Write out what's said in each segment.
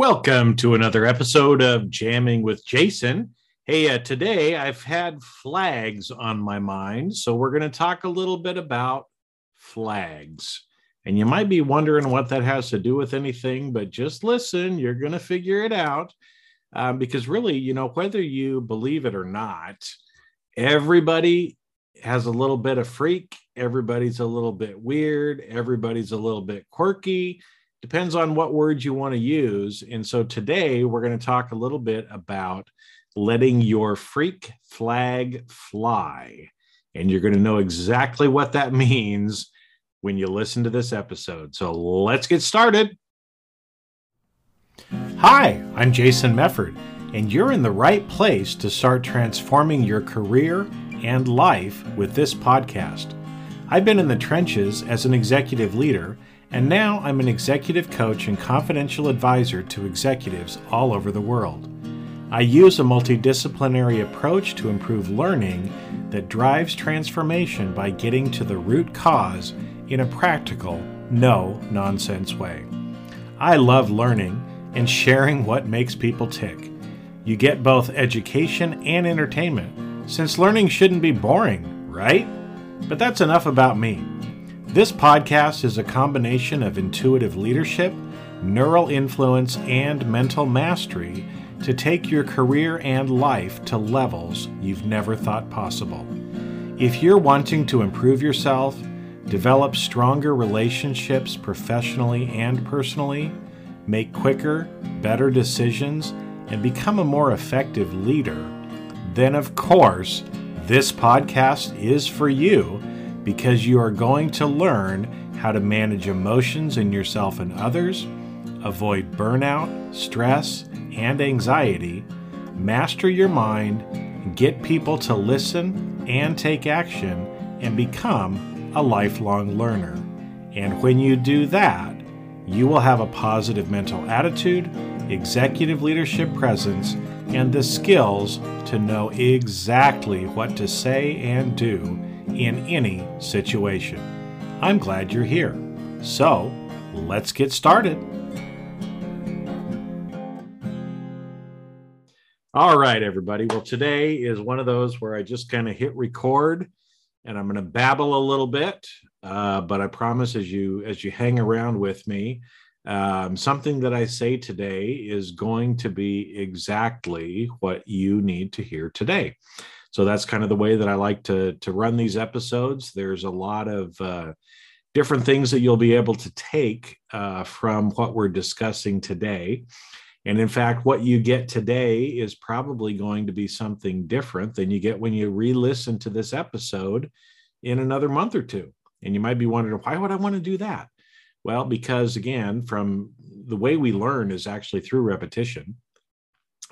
Welcome to another episode of Jamming with Jason. Hey, uh, today I've had flags on my mind, so we're going to talk a little bit about flags. And you might be wondering what that has to do with anything, but just listen, you're going to figure it out. Um, because really, you know, whether you believe it or not, everybody has a little bit of freak, everybody's a little bit weird, everybody's a little bit quirky depends on what words you want to use. And so today we're going to talk a little bit about letting your freak flag fly. And you're going to know exactly what that means when you listen to this episode. So let's get started. Hi, I'm Jason Mefford, and you're in the right place to start transforming your career and life with this podcast. I've been in the trenches as an executive leader and now I'm an executive coach and confidential advisor to executives all over the world. I use a multidisciplinary approach to improve learning that drives transformation by getting to the root cause in a practical, no nonsense way. I love learning and sharing what makes people tick. You get both education and entertainment, since learning shouldn't be boring, right? But that's enough about me. This podcast is a combination of intuitive leadership, neural influence, and mental mastery to take your career and life to levels you've never thought possible. If you're wanting to improve yourself, develop stronger relationships professionally and personally, make quicker, better decisions, and become a more effective leader, then of course, this podcast is for you because you are going to learn how to manage emotions in yourself and others, avoid burnout, stress, and anxiety, master your mind, get people to listen and take action, and become a lifelong learner. And when you do that, you will have a positive mental attitude, executive leadership presence, and the skills to know exactly what to say and do in any situation. I'm glad you're here. So, let's get started. All right, everybody. Well, today is one of those where I just kind of hit record and I'm going to babble a little bit. Uh, but I promise as you as you hang around with me, um, something that I say today is going to be exactly what you need to hear today so that's kind of the way that I like to to run these episodes. There's a lot of uh, different things that you'll be able to take uh, from what we're discussing today. And in fact, what you get today is probably going to be something different than you get when you re listen to this episode in another month or two. And you might be wondering, why would I want to do that? Well, because again, from the way we learn is actually through repetition.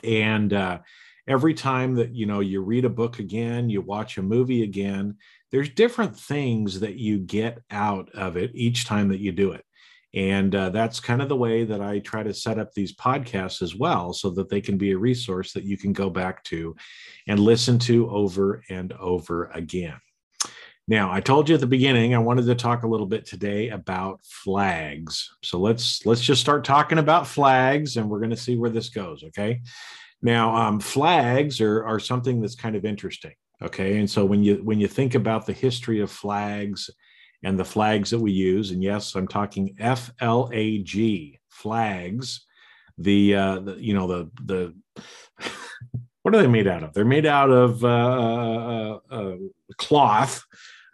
And uh, every time that you know you read a book again you watch a movie again there's different things that you get out of it each time that you do it. And uh, that's kind of the way that i try to set up these podcasts as well so that they can be a resource that you can go back to and listen to over and over again. Now i told you at the beginning i wanted to talk a little bit today about flags. So let's let's just start talking about flags and we're going to see where this goes okay now, um, flags are, are something that's kind of interesting. Okay. And so when you when you think about the history of flags and the flags that we use, and yes, I'm talking F L A G flags, the, uh, the you know, the the what are they made out of? They're made out of uh, uh, uh, cloth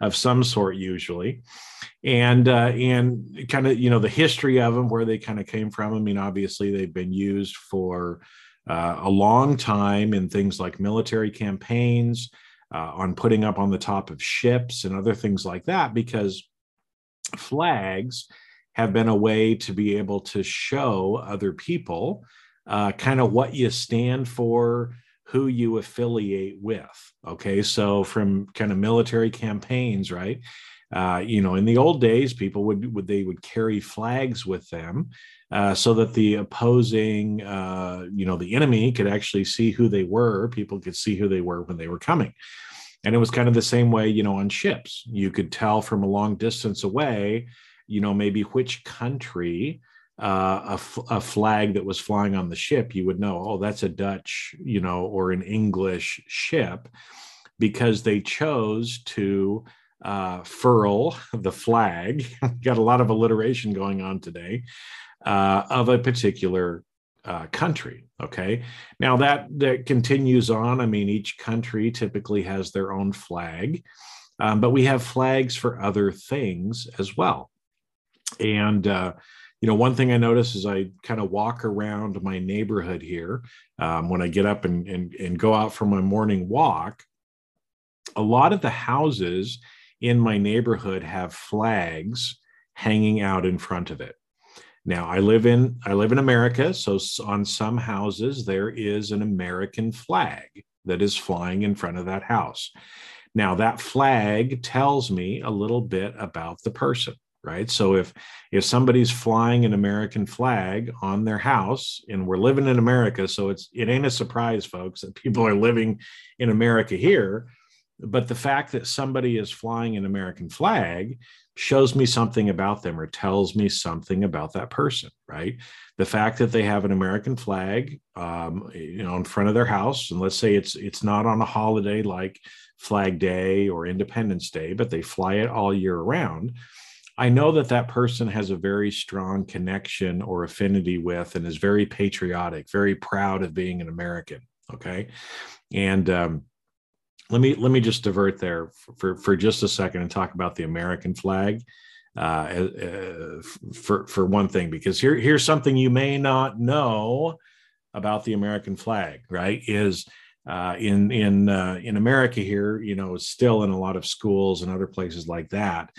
of some sort, usually, and uh, and kind of you know the history of them, where they kind of came from. I mean, obviously they've been used for uh, a long time in things like military campaigns, uh, on putting up on the top of ships and other things like that, because flags have been a way to be able to show other people uh, kind of what you stand for, who you affiliate with. Okay, so from kind of military campaigns, right? Uh, you know, in the old days, people would, would they would carry flags with them uh, so that the opposing, uh, you know, the enemy could actually see who they were. People could see who they were when they were coming. And it was kind of the same way, you know, on ships. You could tell from a long distance away, you know, maybe which country uh, a, f- a flag that was flying on the ship, you would know, oh, that's a Dutch, you know, or an English ship, because they chose to uh, furl the flag. Got a lot of alliteration going on today uh, of a particular uh, country. Okay, now that that continues on. I mean, each country typically has their own flag, um, but we have flags for other things as well. And uh, you know, one thing I notice is I kind of walk around my neighborhood here um, when I get up and, and and go out for my morning walk. A lot of the houses in my neighborhood have flags hanging out in front of it. Now I live in I live in America, so on some houses there is an American flag that is flying in front of that house. Now that flag tells me a little bit about the person, right? So if if somebody's flying an American flag on their house and we're living in America, so it's it ain't a surprise folks that people are living in America here, but the fact that somebody is flying an American flag shows me something about them or tells me something about that person, right? The fact that they have an American flag, um, you know, in front of their house, and let's say it's it's not on a holiday like Flag Day or Independence Day, but they fly it all year round. I know that that person has a very strong connection or affinity with, and is very patriotic, very proud of being an American. Okay, and um, let me let me just divert there for, for, just a second and talk about the American flag. Uh, uh, for for one thing, because here here's something you may not know about the American flag. Right? Is uh, in in uh, in America here, you know, still in a lot of schools and other places like that.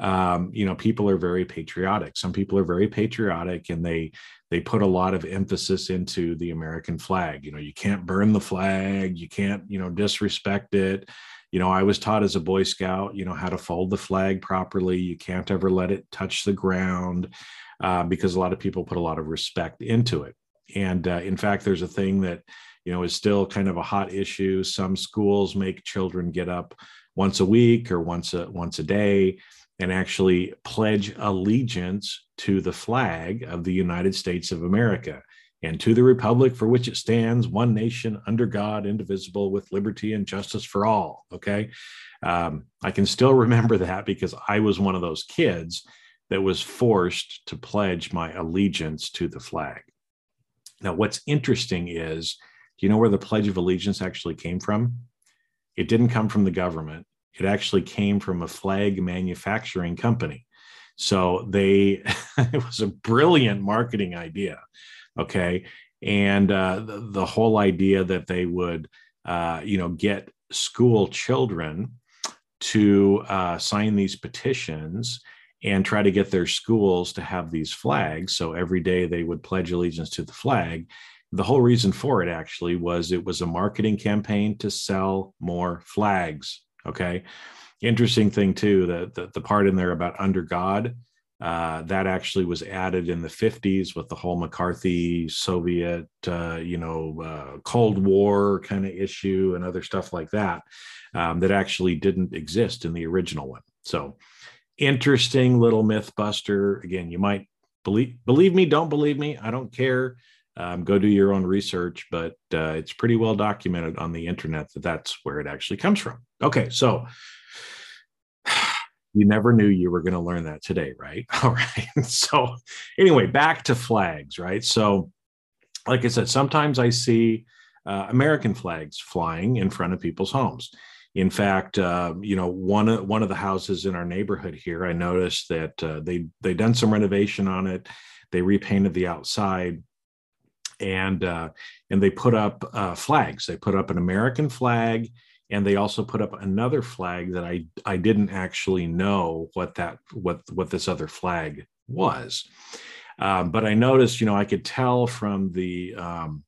Um, you know, people are very patriotic. Some people are very patriotic, and they they put a lot of emphasis into the American flag. You know, you can't burn the flag, you can't, you know, disrespect it. You know, I was taught as a Boy Scout, you know, how to fold the flag properly. You can't ever let it touch the ground uh, because a lot of people put a lot of respect into it. And uh, in fact, there's a thing that, you know, is still kind of a hot issue. Some schools make children get up once a week or once a once a day and actually pledge allegiance to the flag of the United States of America and to the republic for which it stands, one nation under God, indivisible, with liberty and justice for all. Okay. Um, I can still remember that because I was one of those kids that was forced to pledge my allegiance to the flag. Now, what's interesting is, do you know where the Pledge of Allegiance actually came from? It didn't come from the government. It actually came from a flag manufacturing company. So they, it was a brilliant marketing idea. Okay. And uh, the, the, whole idea that they would, uh, you know, get school children to uh, sign these petitions and try to get their schools to have these flags. So every day they would pledge allegiance to the flag. The whole reason for it actually was it was a marketing campaign to sell more flags. Okay. Interesting thing too, that the, the part in there about under God, uh, that actually was added in the 50s with the whole McCarthy Soviet, uh, you know, uh, Cold War kind of issue and other stuff like that, um, that actually didn't exist in the original one. So, interesting little myth buster. Again, you might believe believe me, don't believe me. I don't care. Um, go do your own research, but uh, it's pretty well documented on the internet that that's where it actually comes from. Okay, so you never knew you were going to learn that today, right? All right. So, anyway, back to flags, right? So, like I said, sometimes I see uh, American flags flying in front of people's homes. In fact, uh, you know, one of one of the houses in our neighborhood here, I noticed that uh, they they done some renovation on it. They repainted the outside, and uh, and they put up uh, flags. They put up an American flag, and they also put up another flag that I I didn't actually know what that what what this other flag was. Um, but I noticed, you know, I could tell from the um,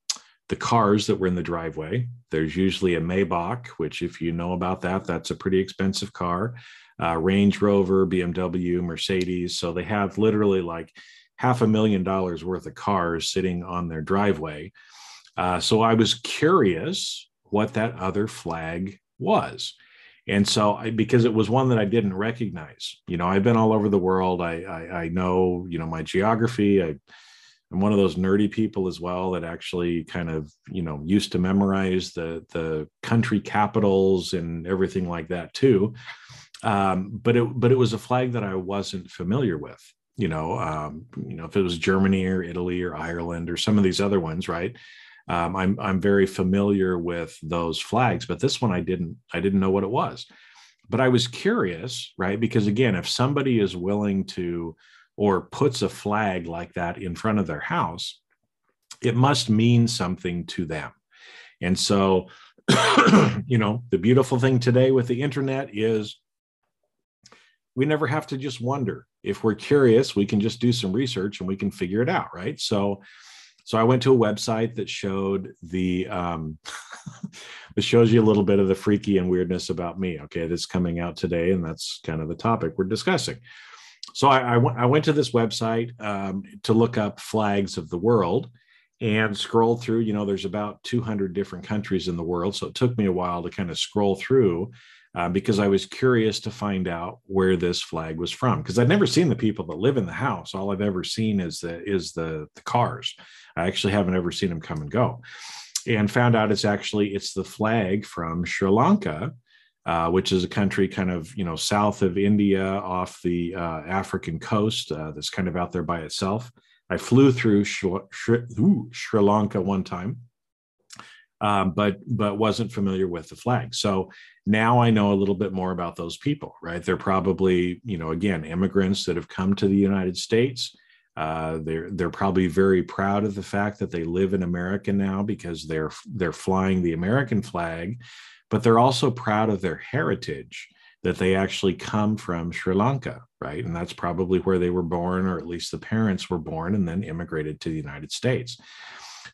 the cars that were in the driveway. There's usually a Maybach, which, if you know about that, that's a pretty expensive car. Uh, Range Rover, BMW, Mercedes. So they have literally like half a million dollars worth of cars sitting on their driveway. Uh, so I was curious what that other flag was. And so, I, because it was one that I didn't recognize, you know, I've been all over the world. I, I, I know, you know, my geography. I, I'm one of those nerdy people as well that actually kind of, you know, used to memorize the the country capitals and everything like that too. Um, but it but it was a flag that I wasn't familiar with. You know, um, you know, if it was Germany or Italy or Ireland or some of these other ones, right? Um, I'm I'm very familiar with those flags, but this one I didn't I didn't know what it was. But I was curious, right? Because again, if somebody is willing to or puts a flag like that in front of their house, it must mean something to them. And so, you know, the beautiful thing today with the internet is we never have to just wonder. If we're curious, we can just do some research and we can figure it out, right? So, so I went to a website that showed the um, that shows you a little bit of the freaky and weirdness about me. Okay, that's coming out today, and that's kind of the topic we're discussing. So I, I, went, I went to this website um, to look up flags of the world and scroll through. You know, there's about 200 different countries in the world, so it took me a while to kind of scroll through uh, because I was curious to find out where this flag was from. Because I'd never seen the people that live in the house. All I've ever seen is the is the, the cars. I actually haven't ever seen them come and go. And found out it's actually it's the flag from Sri Lanka, uh, which is a country kind of you know south of India, off the uh, African coast. Uh, that's kind of out there by itself. I flew through ooh, Sri Lanka one time, um, but but wasn't familiar with the flag. So now I know a little bit more about those people. Right? They're probably you know again immigrants that have come to the United States. Uh, they're they're probably very proud of the fact that they live in America now because they're they're flying the American flag, but they're also proud of their heritage that they actually come from Sri Lanka, right? And that's probably where they were born, or at least the parents were born and then immigrated to the United States.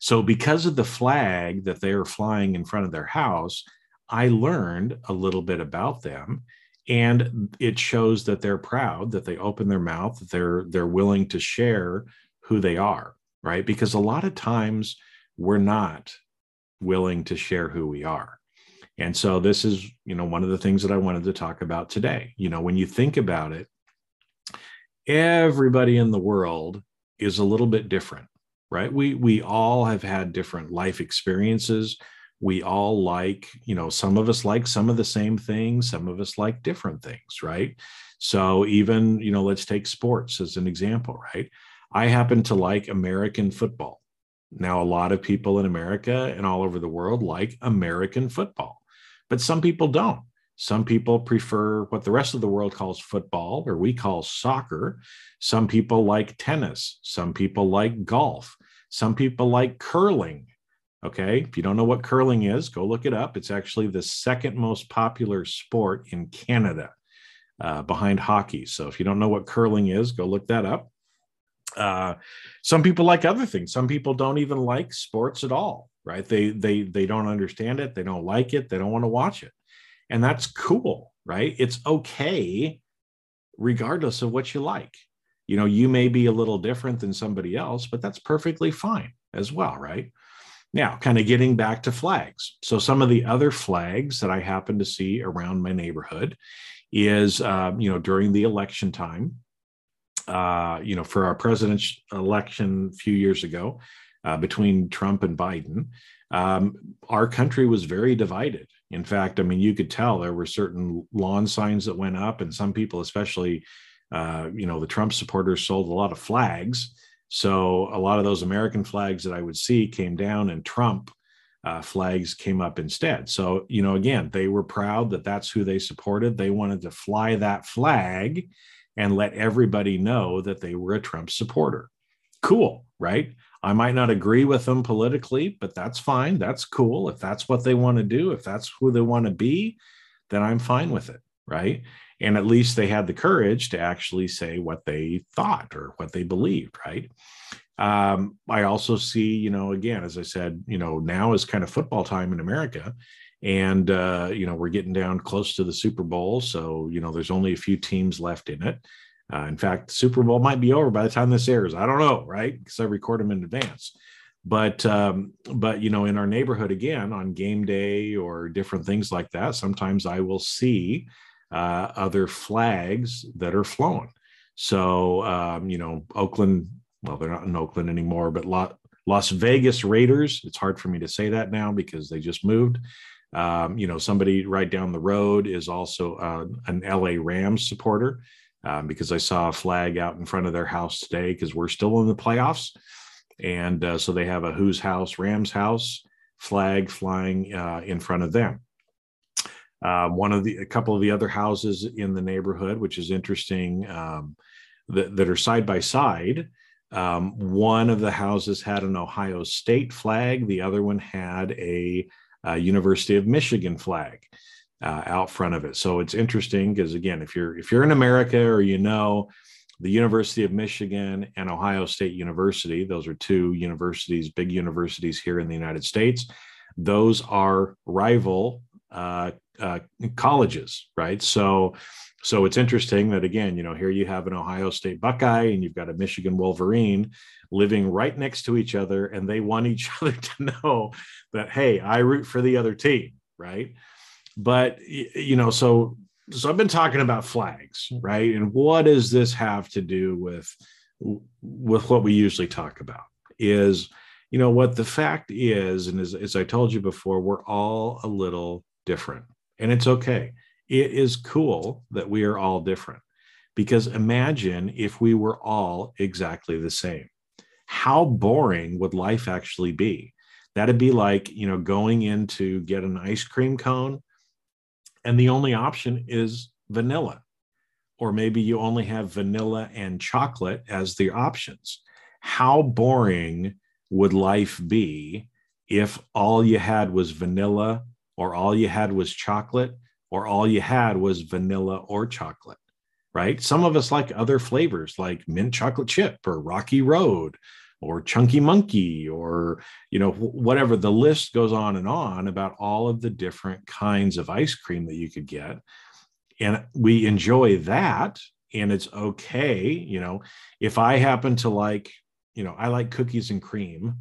So, because of the flag that they are flying in front of their house, I learned a little bit about them. And it shows that they're proud, that they open their mouth, that they're they're willing to share who they are, right? Because a lot of times we're not willing to share who we are. And so this is, you know, one of the things that I wanted to talk about today. You know, when you think about it, everybody in the world is a little bit different right we we all have had different life experiences we all like you know some of us like some of the same things some of us like different things right so even you know let's take sports as an example right i happen to like american football now a lot of people in america and all over the world like american football but some people don't some people prefer what the rest of the world calls football or we call soccer. Some people like tennis. Some people like golf. Some people like curling. Okay. If you don't know what curling is, go look it up. It's actually the second most popular sport in Canada uh, behind hockey. So if you don't know what curling is, go look that up. Uh, some people like other things. Some people don't even like sports at all, right? They they they don't understand it. They don't like it. They don't want to watch it, and that's cool, right? It's okay, regardless of what you like you know you may be a little different than somebody else but that's perfectly fine as well right? Now kind of getting back to flags. So some of the other flags that i happen to see around my neighborhood is uh, you know during the election time uh, you know for our president's election a few years ago uh, between trump and biden um, our country was very divided. In fact i mean you could tell there were certain lawn signs that went up and some people especially uh, you know, the Trump supporters sold a lot of flags. So a lot of those American flags that I would see came down and Trump uh, flags came up instead. So, you know, again, they were proud that that's who they supported. They wanted to fly that flag and let everybody know that they were a Trump supporter. Cool, right? I might not agree with them politically, but that's fine. That's cool. If that's what they want to do, if that's who they want to be, then I'm fine with it, right? And at least they had the courage to actually say what they thought or what they believed right? Um, i also see you know again as i said you know now is kind of football time in america. And uh, you know we're getting down close to the super bowl. So you know there's only a few teams left in it. Uh, in fact super bowl might be over by the time this airs. I don't know right? Because i record them in advance. But um, but you know in our neighborhood again on game day or different things like that sometimes i will see uh, other flags that are flown. So, um, you know, Oakland, well, they're not in Oakland anymore, but Las Vegas Raiders, it's hard for me to say that now because they just moved. Um, you know, somebody right down the road is also uh, an LA Rams supporter um, because I saw a flag out in front of their house today because we're still in the playoffs. And uh, so they have a Whose House, Rams House flag flying uh, in front of them. Um, one of the a couple of the other houses in the neighborhood, which is interesting, um, that, that are side by side. Um, one of the houses had an Ohio State flag. The other one had a, a University of Michigan flag uh, out front of it. So it's interesting because again, if you're if you're in America or you know the University of Michigan and Ohio State University, those are two universities, big universities here in the United States. Those are rival uh, uh, colleges, right? So, so it's interesting that again, you know, here you have an Ohio State Buckeye and you've got a Michigan Wolverine living right next to each other, and they want each other to know that hey, I root for the other team, right? But you know, so so I've been talking about flags, right? And what does this have to do with with what we usually talk about? Is you know what the fact is, and as, as I told you before, we're all a little different and it's okay. It is cool that we are all different because imagine if we were all exactly the same. How boring would life actually be? That'd be like, you know, going in to get an ice cream cone and the only option is vanilla. Or maybe you only have vanilla and chocolate as the options. How boring would life be if all you had was vanilla or all you had was chocolate, or all you had was vanilla or chocolate, right? Some of us like other flavors like mint chocolate chip or rocky road or chunky monkey or you know whatever. The list goes on and on about all of the different kinds of ice cream that you could get. And we enjoy that and it's okay you know. If i happen to like you know i like cookies and cream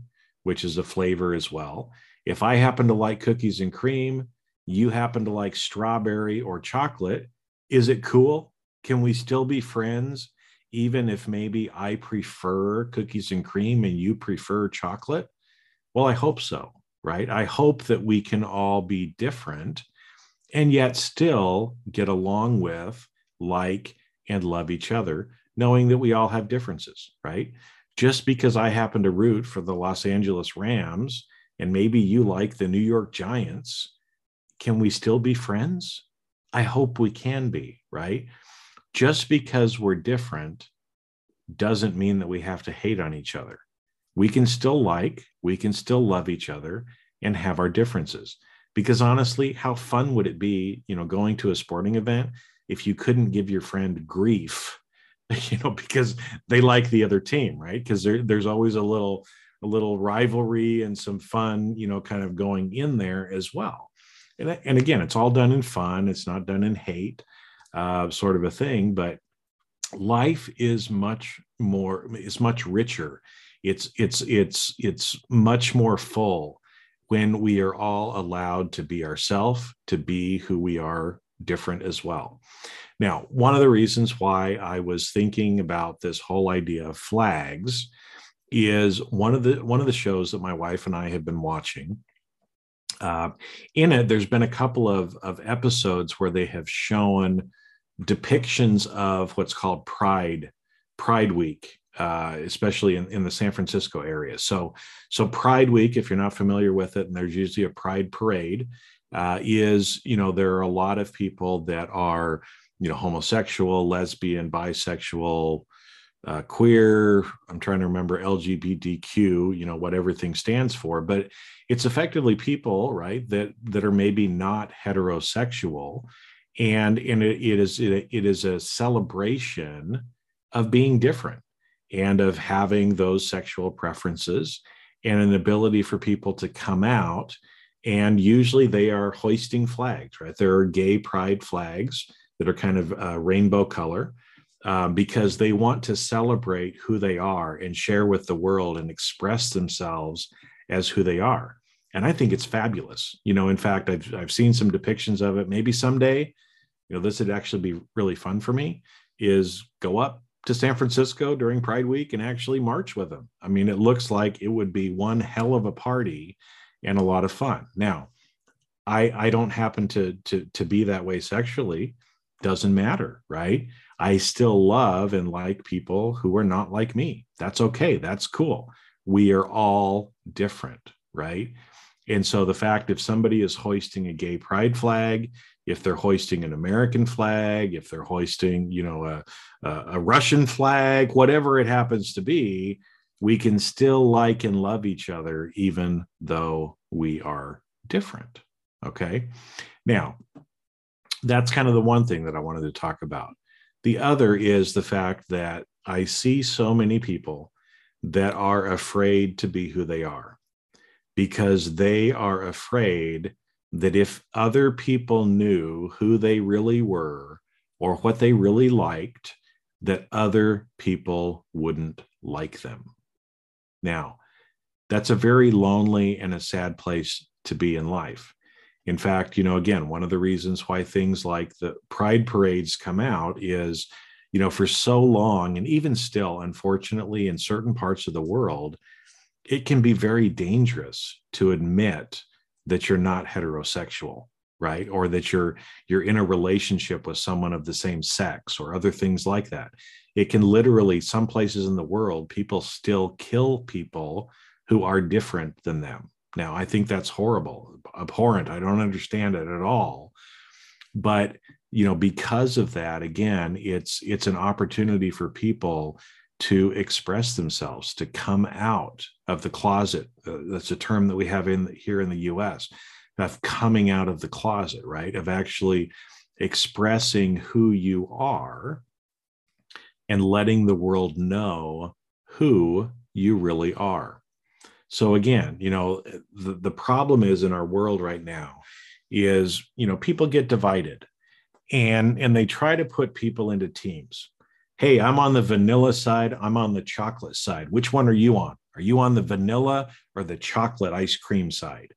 which is a flavor as well if I happen to like cookies and cream, you happen to like strawberry or chocolate, is it cool? Can we still be friends, even if maybe I prefer cookies and cream and you prefer chocolate? Well, I hope so, right? I hope that we can all be different and yet still get along with, like, and love each other, knowing that we all have differences, right? Just because I happen to root for the Los Angeles Rams and maybe you like the New York Giants, can we still be friends? I hope we can be, right? Just because we're different doesn't mean that we have to hate on each other. We can still like, we can still love each other and have our differences. Because honestly, how fun would it be, you know, going to a sporting event if you couldn't give your friend grief, you know, because they like the other team, right? Because there, there's always a little a little rivalry and some fun, you know, kind of going in there as well. And, and again, it's all done in fun. It's not done in hate, uh, sort of a thing. But life is much more, is much richer. It's it's it's it's much more full when we are all allowed to be ourselves, to be who we are different as well. Now, one of the reasons why I was thinking about this whole idea of flags is one of the one of the shows that my wife and I have been watching. Uh, in it, there's been a couple of of episodes where they have shown depictions of what's called Pride Pride Week, uh, especially in, in the San Francisco area. So, so Pride Week, if you're not familiar with it, and there's usually a Pride parade, uh, is you know there are a lot of people that are you know homosexual, lesbian, bisexual, uh, queer i'm trying to remember lgbtq you know what everything stands for but it's effectively people right that that are maybe not heterosexual. And and it, it is it, it is a celebration of being different and of having those sexual preferences and an ability for people to come out. And usually they are hoisting flags right? There are gay pride flags that are kind of uh, rainbow color um, because they want to celebrate who they are and share with the world and express themselves as who they are. And i think it's fabulous. You know in fact i've, I've seen some depictions of it. Maybe someday you know this would actually be really fun for me is go up to san francisco during pride week and actually march with them. I mean it looks like it would be one hell of a party and a lot of fun. Now i i don't happen to to to be that way sexually. Doesn't matter right i still love and like people who are not like me that's okay that's cool we are all different right and so the fact if somebody is hoisting a gay pride flag, if they're hoisting an American flag, if they're hoisting, you know, a, a, Russian flag, whatever it happens to be, we can still like and love each other even though we are different. Okay. Now, that's kind of the one thing that I wanted to talk about. The other is the fact that I see so many people that are afraid to be who they are because they are afraid that if other people knew who they really were or what they really liked, that other people wouldn't like them. Now, that's a very lonely and a sad place to be in life. In fact, you know, again, one of the reasons why things like the pride parades come out is, you know, for so long, and even still, unfortunately, in certain parts of the world, it can be very dangerous to admit that you're not heterosexual right? Or that you're you're in a relationship with someone of the same sex or other things like that. It can literally some places in the world people still kill people who are different than them now i think that's horrible abhorrent i don't understand it at all but you know because of that again it's it's an opportunity for people to express themselves, to come out of the closet. Uh, that's a term that we have in here in the U.S. of coming out of the closet, right? Of actually expressing who you are and letting the world know who you really are. So again, you know, the, the problem is in our world right now is, you know, people get divided and and they try to put people into teams hey, I'm on the vanilla side, I'm on the chocolate side. Which one are you on? Are you on the vanilla or the chocolate ice cream side?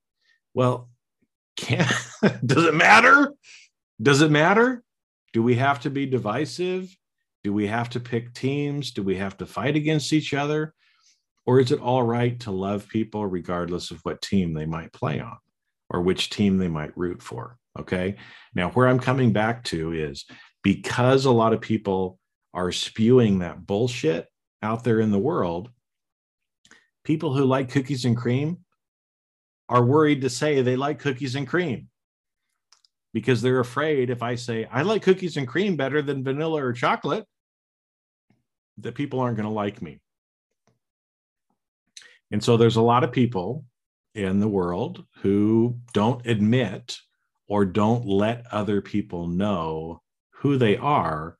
Well, can does it matter? Does it matter? Do we have to be divisive? Do we have to pick teams? Do we have to fight against each other? Or is it all right to love people regardless of what team they might play on or which team they might root for? Okay. Now, where I'm coming back to is because a lot of people are spewing that bullshit out there in the world, people who like cookies and cream are worried to say they like cookies and cream because they're afraid if I say I like cookies and cream better than vanilla or chocolate, that people aren't going to like me. And so there's a lot of people in the world who don't admit or don't let other people know who they are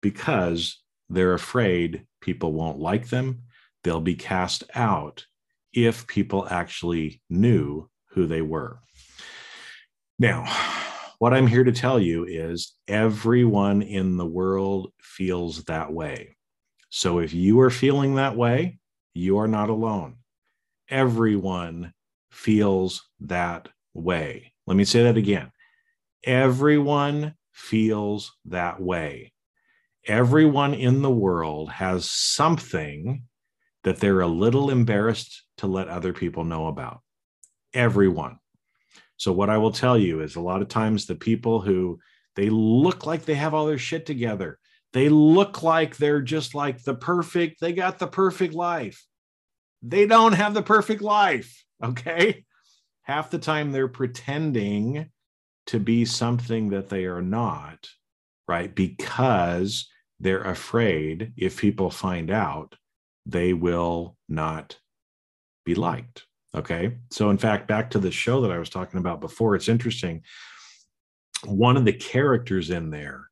because they're afraid people won't like them. They'll be cast out if people actually knew who they were. Now, what I'm here to tell you is everyone in the world feels that way. So if you are feeling that way, you are not alone. Everyone feels that way. Let me say that again. Everyone feels that way everyone in the world has something that they're a little embarrassed to let other people know about. Everyone. So, what I will tell you is a lot of times the people who they look like they have all their shit together, they look like they're just like the perfect, they got the perfect life. They don't have the perfect life. Okay. Half the time they're pretending to be something that they are not, right? Because they're afraid if people find out, they will not be liked. Okay. So, in fact, back to the show that I was talking about before, it's interesting. one of the characters in there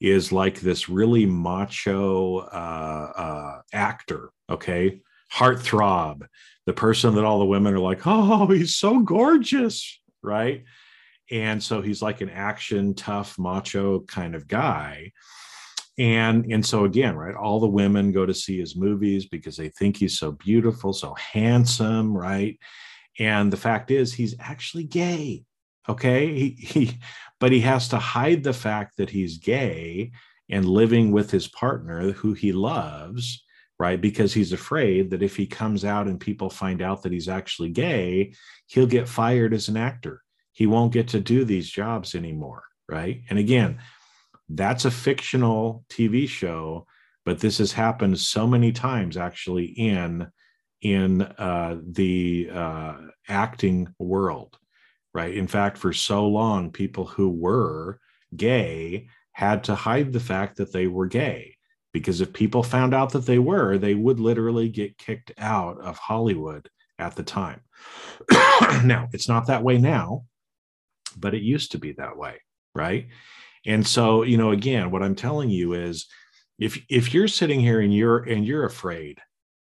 is like this really macho uh, uh, actor, okay, heartthrob, the person that all the women are like, oh, he's so gorgeous, right? And so he's like an action, tough, macho kind of guy. And, and so again, right, all the women go to see his movies because they think he's so beautiful, so handsome, right? And the fact is, he's actually gay. Okay. He, he but he has to hide the fact that he's gay and living with his partner who he loves right? Because he's afraid that if he comes out and people find out that he's actually gay he'll get fired as an actor. He won't get to do these jobs anymore right? And again that's a fictional tv show but this has happened so many times actually in in uh, the uh, acting world right? In fact, for so long, people who were gay had to hide the fact that they were gay because if people found out that they were, they would literally get kicked out of Hollywood at the time. now, it's not that way now, but it used to be that way, right? And so, you know, again, what I'm telling you is if if you're sitting here and you're and you're afraid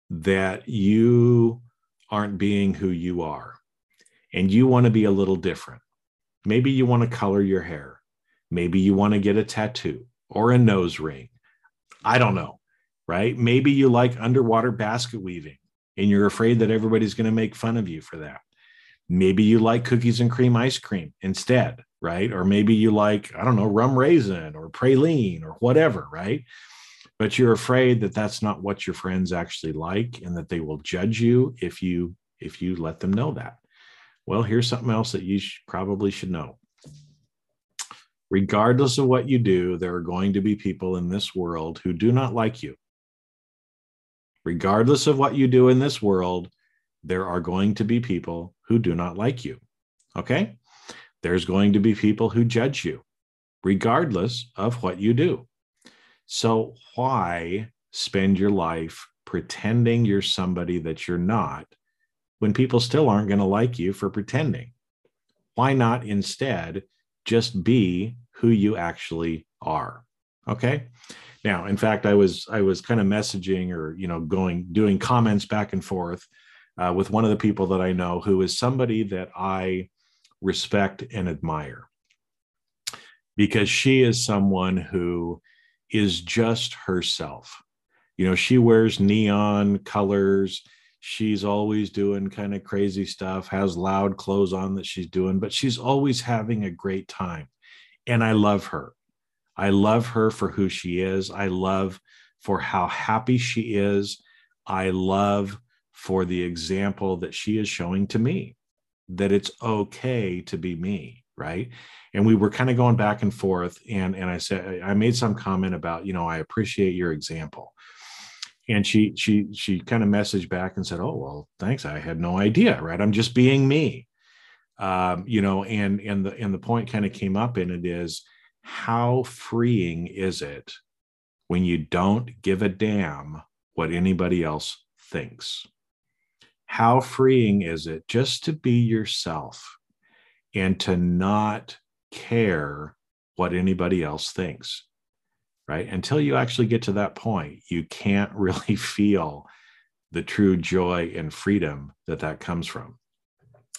that you aren't being who you are, and you want to be a little different. Maybe you want to color your hair. Maybe you want to get a tattoo or a nose ring. I don't know, right? Maybe you like underwater basket weaving and you're afraid that everybody's going to make fun of you for that. Maybe you like cookies and cream ice cream instead, right? Or maybe you like, I don't know, rum raisin or praline or whatever, right? But you're afraid that that's not what your friends actually like and that they will judge you if you if you let them know that. Well, here's something else that you sh- probably should know. Regardless of what you do, there are going to be people in this world who do not like you. Regardless of what you do in this world, there are going to be people who do not like you. Okay? There's going to be people who judge you, regardless of what you do. So, why spend your life pretending you're somebody that you're not when people still aren't going to like you for pretending? Why not instead just be who you actually are? Okay. Now, in fact, I was I was kind of messaging or you know going doing comments back and forth uh, with one of the people that I know who is somebody that I respect and admire because she is someone who is just herself. You know, she wears neon colors she's always doing kind of crazy stuff, has loud clothes on that she's doing, but she's always having a great time. And I love her. I love her for who she is. I love for how happy she is. I love for the example that she is showing to me that it's okay to be me, right? And we were kind of going back and forth and and I said I made some comment about, you know, I appreciate your example and she she she kind of messaged back and said oh well thanks i had no idea right i'm just being me um, you know and and the and the point kind of came up in it is how freeing is it when you don't give a damn what anybody else thinks how freeing is it just to be yourself and to not care what anybody else thinks right? Until you actually get to that point, you can't really feel the true joy and freedom that that comes from.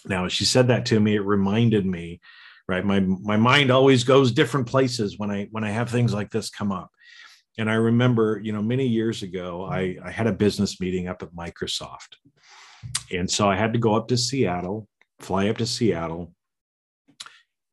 Now, as she said that to me, it reminded me, right? My my mind always goes different places when I when I have things like this come up. And I remember, you know, many years ago, I, I had a business meeting up at Microsoft. And so I had to go up to Seattle, fly up to Seattle,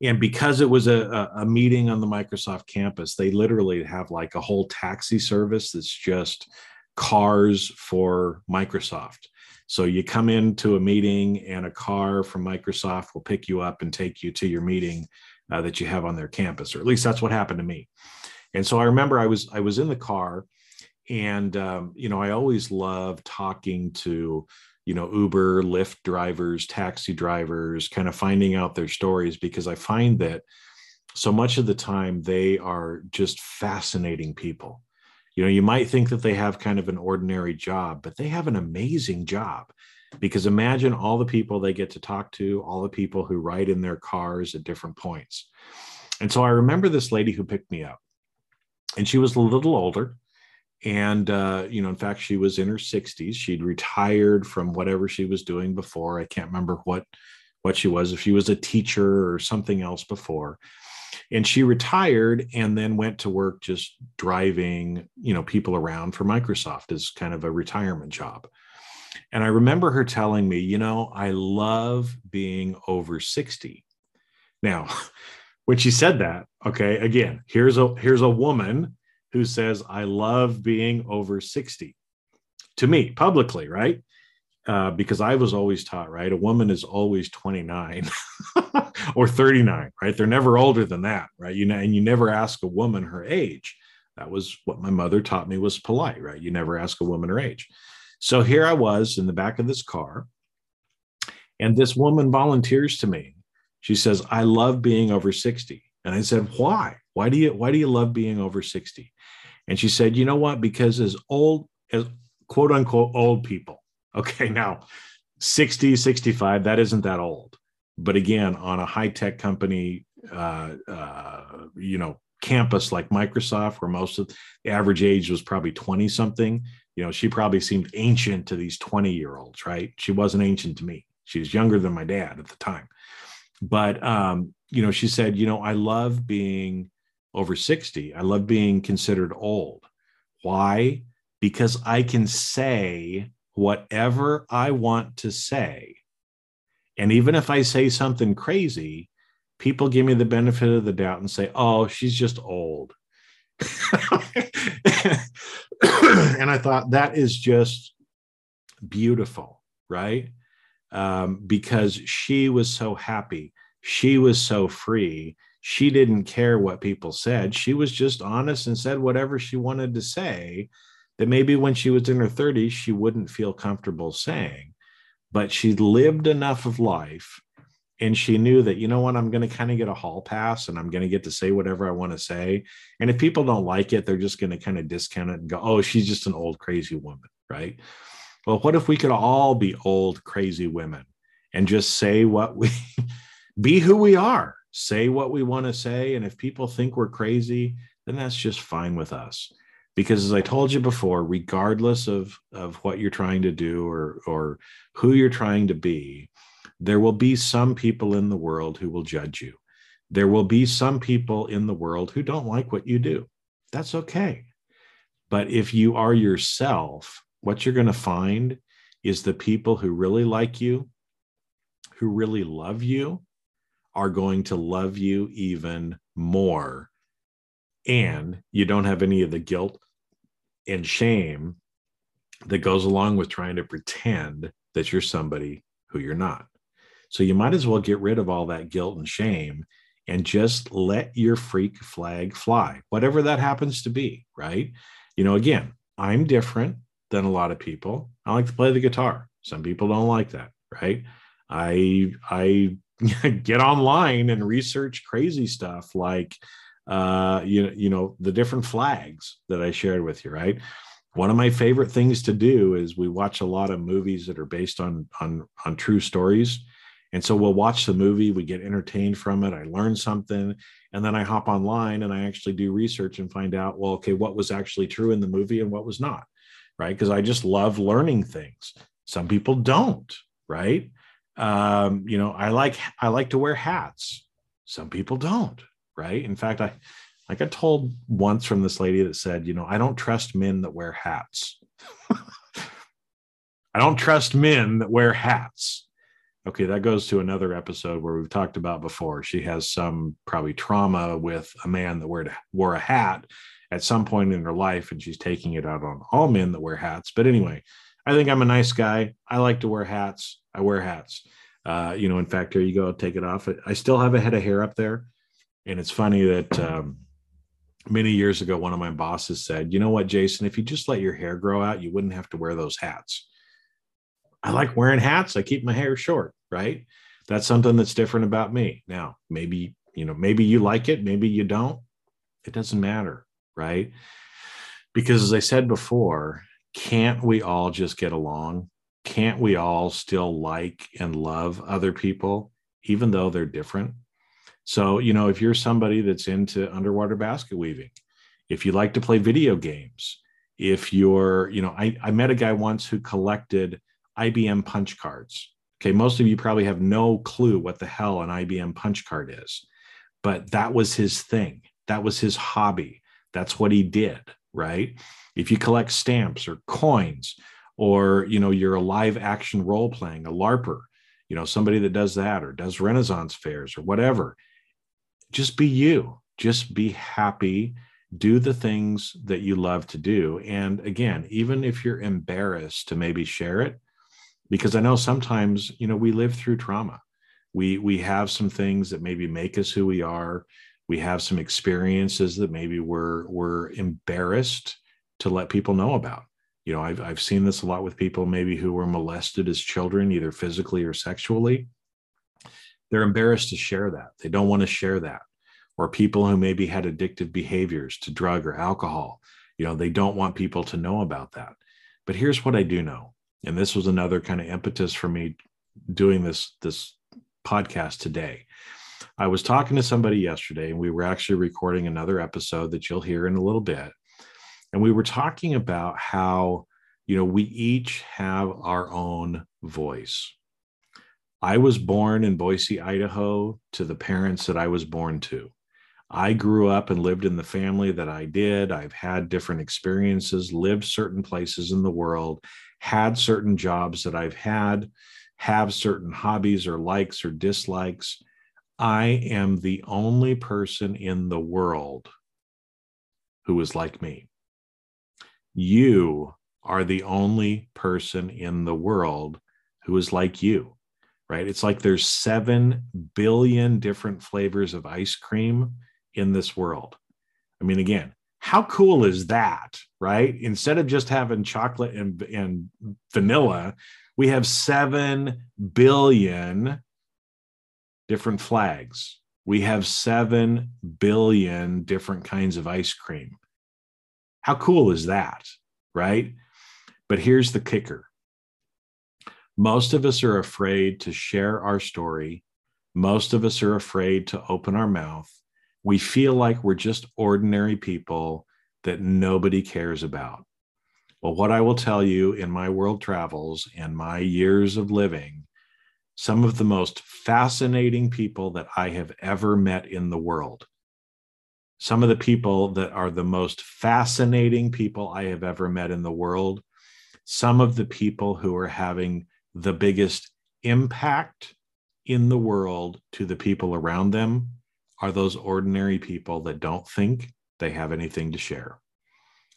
and because it was a, a, meeting on the microsoft campus they literally have like a whole taxi service that's just cars for microsoft so you come into a meeting and a car from microsoft will pick you up and take you to your meeting uh, that you have on their campus or at least that's what happened to me. And so i remember i was i was in the car and um, you know i always love talking to you know uber lyft drivers taxi drivers kind of finding out their stories because i find that so much of the time they are just fascinating people you know you might think that they have kind of an ordinary job but they have an amazing job because imagine all the people they get to talk to all the people who ride in their cars at different points And so I remember this lady who picked me up, and she was a little older. And, uh, you know, in fact, she was in her 60s. She'd retired from whatever she was doing before. I can't remember what what she was, if she was a teacher or something else before. And she retired and then went to work just driving, you know, people around for Microsoft as kind of a retirement job. And I remember her telling me, you know, I love being over 60. Now, when she said that, okay, again, here's a here's a woman who says, I love being over 60 to me publicly, right? Uh, because I was always taught, right? A woman is always 29 or 39, right? They're never older than that, right? You know, and you never ask a woman her age. That was what my mother taught me was polite, right? You never ask a woman her age. So here I was in the back of this car, and this woman volunteers to me. She says, I love being over 60. And I said, Why? Why do you why do you love being over 60? And she said, You know what? Because as old as quote unquote old people, okay, now 60, 65, that isn't that old. But again, on a high-tech company, uh, uh, you know, campus like Microsoft, where most of the average age was probably 20 something, you know, she probably seemed ancient to these 20 year olds, right? She wasn't ancient to me. She was younger than my dad at the time. But, um, you know, she said, you know, I love being over 60. I love being considered old. Why? Because I can say whatever I want to say. And even if I say something crazy, people give me the benefit of the doubt and say, oh, she's just old. and I thought that is just beautiful, right? Um, because she was so happy. She was so free. She didn't care what people said. She was just honest and said whatever she wanted to say that maybe when she was in her 30s, she wouldn't feel comfortable saying. But she lived enough of life and she knew that you know what? I'm going to kind of get a hall pass and i'm going to get to say whatever i want to say. And if people don't like it they're just going to kind of discount it and go oh she's just an old crazy woman right? Well what if we could all be old crazy women and just say what we be who we are say what we want to say and if people think we're crazy then that's just fine with us because as i told you before regardless of of what you're trying to do or or who you're trying to be there will be some people in the world who will judge you. There will be some people in the world who don't like what you do. That's okay. But if you are yourself, what you're going to find is the people who really like you, who really love you, are going to love you even more. And you don't have any of the guilt and shame that goes along with trying to pretend that you're somebody who you're not. So you might as well get rid of all that guilt and shame and just let your freak flag fly, whatever that happens to be, right? You know, again, I'm different than a lot of people. I like to play the guitar. Some people don't like that, right? I I get online and research crazy stuff like uh you you know the different flags that I shared with you, right? One of my favorite things to do is we watch a lot of movies that are based on on on true stories and so we'll watch the movie, we get entertained from it, I learn something, and then I hop online and I actually do research and find out, well, okay, what was actually true in the movie and what was not, right? Because I just love learning things. Some people don't, right? Um, you know, I like I like to wear hats. Some people don't, right? In fact, I I got told once from this lady that said, you know, I don't trust men that wear hats. I don't trust men that wear hats Okay, that goes to another episode where we've talked about before. She has some probably trauma with a man that wore, wore a hat at some point in her life, and she's taking it out on all men that wear hats. But anyway, I think I'm a nice guy. I like to wear hats. I wear hats. Uh, you know, in fact, here you go. Take it off. I still have a head of hair up there, and it's funny that um, many years ago, one of my bosses said, "You know what, Jason? If you just let your hair grow out, you wouldn't have to wear those hats." I like wearing hats. I keep my hair short, right? That's something that's different about me. Now, maybe, you know, maybe you like it, maybe you don't. It doesn't matter, right? Because as I said before, can't we all just get along? Can't we all still like and love other people, even though they're different? So, you know, if you're somebody that's into underwater basket weaving, if you like to play video games, if you're, you know, I, I met a guy once who collected IBM punch cards. Okay, most of you probably have no clue what the hell an IBM punch card is, but that was his thing. That was his hobby. That's what he did, right? If you collect stamps or coins, or you know, you're a live action role playing, a LARPer, you know, somebody that does that or does Renaissance fairs or whatever, just be you. Just be happy. Do the things that you love to do. And again even if you're embarrassed to maybe share it because i know sometimes you know we live through trauma. We we have some things that maybe make us who we are. We have some experiences that maybe we're we're embarrassed to let people know about. You know i've i've seen this a lot with people maybe who were molested as children either physically or sexually they're embarrassed to share that they don't want to share that or people who maybe had addictive behaviors to drug or alcohol. You know, they don't want people to know about that. But here's what I do know. And this was another kind of impetus for me doing this this podcast today. I was talking to somebody yesterday and we were actually recording another episode that you'll hear in a little bit. And we were talking about how, you know, we each have our own voice. I was born in Boise, Idaho to the parents that I was born to. I grew up and lived in the family that I did. I've had different experiences, lived certain places in the world, had certain jobs that I've had, have certain hobbies or likes or dislikes. I am the only person in the world who is like me. You are the only person in the world who is like you, right? It's like there's 7 billion different flavors of ice cream in this world. I mean, again, how cool is that, right? Instead of just having chocolate and, and vanilla, we have 7 billion different flags. We have 7 billion different kinds of ice cream. How cool is that, right? But here's the kicker most of us are afraid to share our story. Most of us are afraid to open our mouth we feel like we're just ordinary people that nobody cares about. Well, what I will tell you in my world travels and my years of living, some of the most fascinating people that I have ever met in the world, some of the people that are the most fascinating people I have ever met in the world, some of the people who are having the biggest impact in the world to the people around them are those ordinary people that don't think they have anything to share.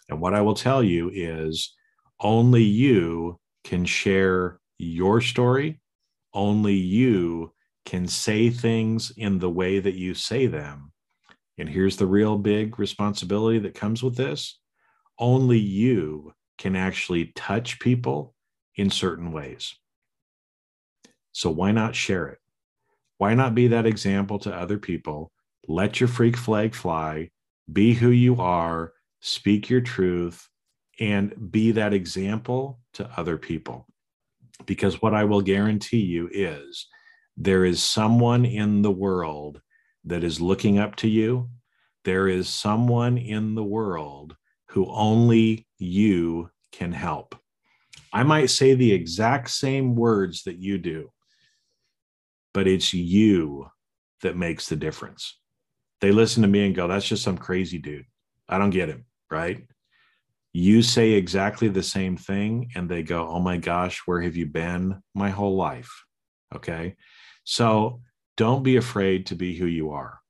And what I will tell you is only you can share your story. Only you can say things in the way that you say them. And here's the real big responsibility that comes with this only you can actually touch people in certain ways. So why not share it? Why not be that example to other people let your freak flag fly, be who you are, speak your truth, and be that example to other people. Because what I will guarantee you is there is someone in the world that is looking up to you. There is someone in the world who only you can help. I might say the exact same words that you do, but it's you that makes the difference they listen to me and go, that's just some crazy dude. I don't get him. Right. You say exactly the same thing and they go, oh my gosh, where have you been my whole life? Okay. So don't be afraid to be who you are.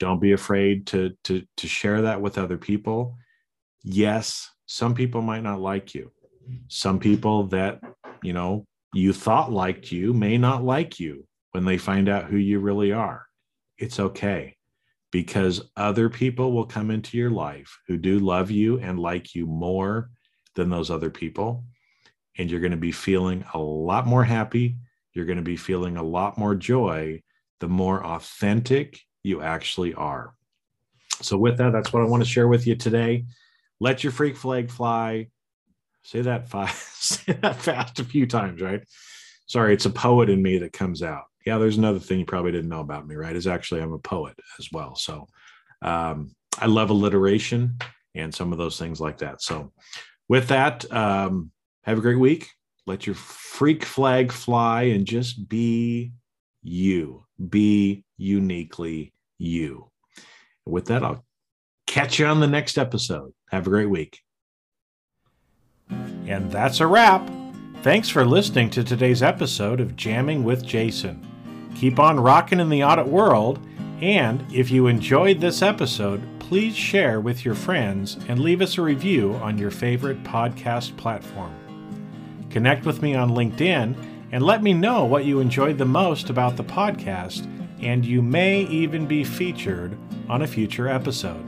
Don't be afraid to, to, to share that with other people. Yes, some people might not like you. Some people that, you know, you thought liked you may not like you when they find out who you really are. It's okay because other people will come into your life who do love you and like you more than those other people. And you're going to be feeling a lot more happy. You're going to be feeling a lot more joy the more authentic you actually are. So, with that, that's what I want to share with you today. Let your freak flag fly. Say that fast, say that fast a few times, right? Sorry, it's a poet in me that comes out. yeah, there's another thing you probably didn't know about me, right? Is actually I'm a poet as well. So um, I love alliteration and some of those things like that. So with that, um, have a great week. Let your freak flag fly and just be you. Be uniquely you. With that, I'll catch you on the next episode. Have a great week. And that's a wrap. Thanks for listening to today's episode of Jamming with Jason. Keep on rocking in the audit world, and if you enjoyed this episode, please share with your friends and leave us a review on your favorite podcast platform. Connect with me on LinkedIn and let me know what you enjoyed the most about the podcast, and you may even be featured on a future episode.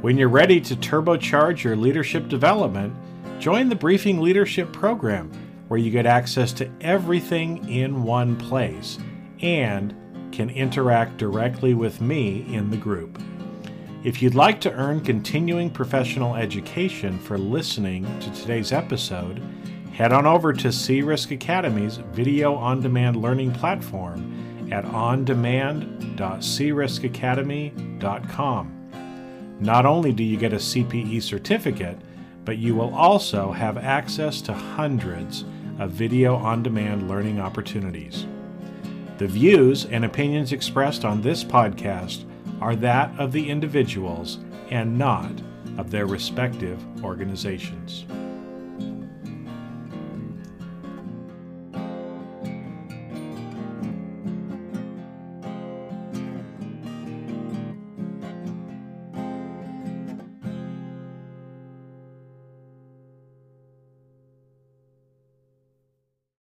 When you're ready to turbocharge your leadership development, join the Briefing Leadership Program, where you get access to everything in one place and can interact directly with me in the group. If you'd like to earn continuing professional education for listening to today's episode, head on over to CRISK Academy's video on demand learning platform at ondemand.criskacademy.com. Not only do you get a CPE certificate, but you will also have access to hundreds of video on demand learning opportunities. The views and opinions expressed on this podcast are that of the individuals and not of their respective organizations.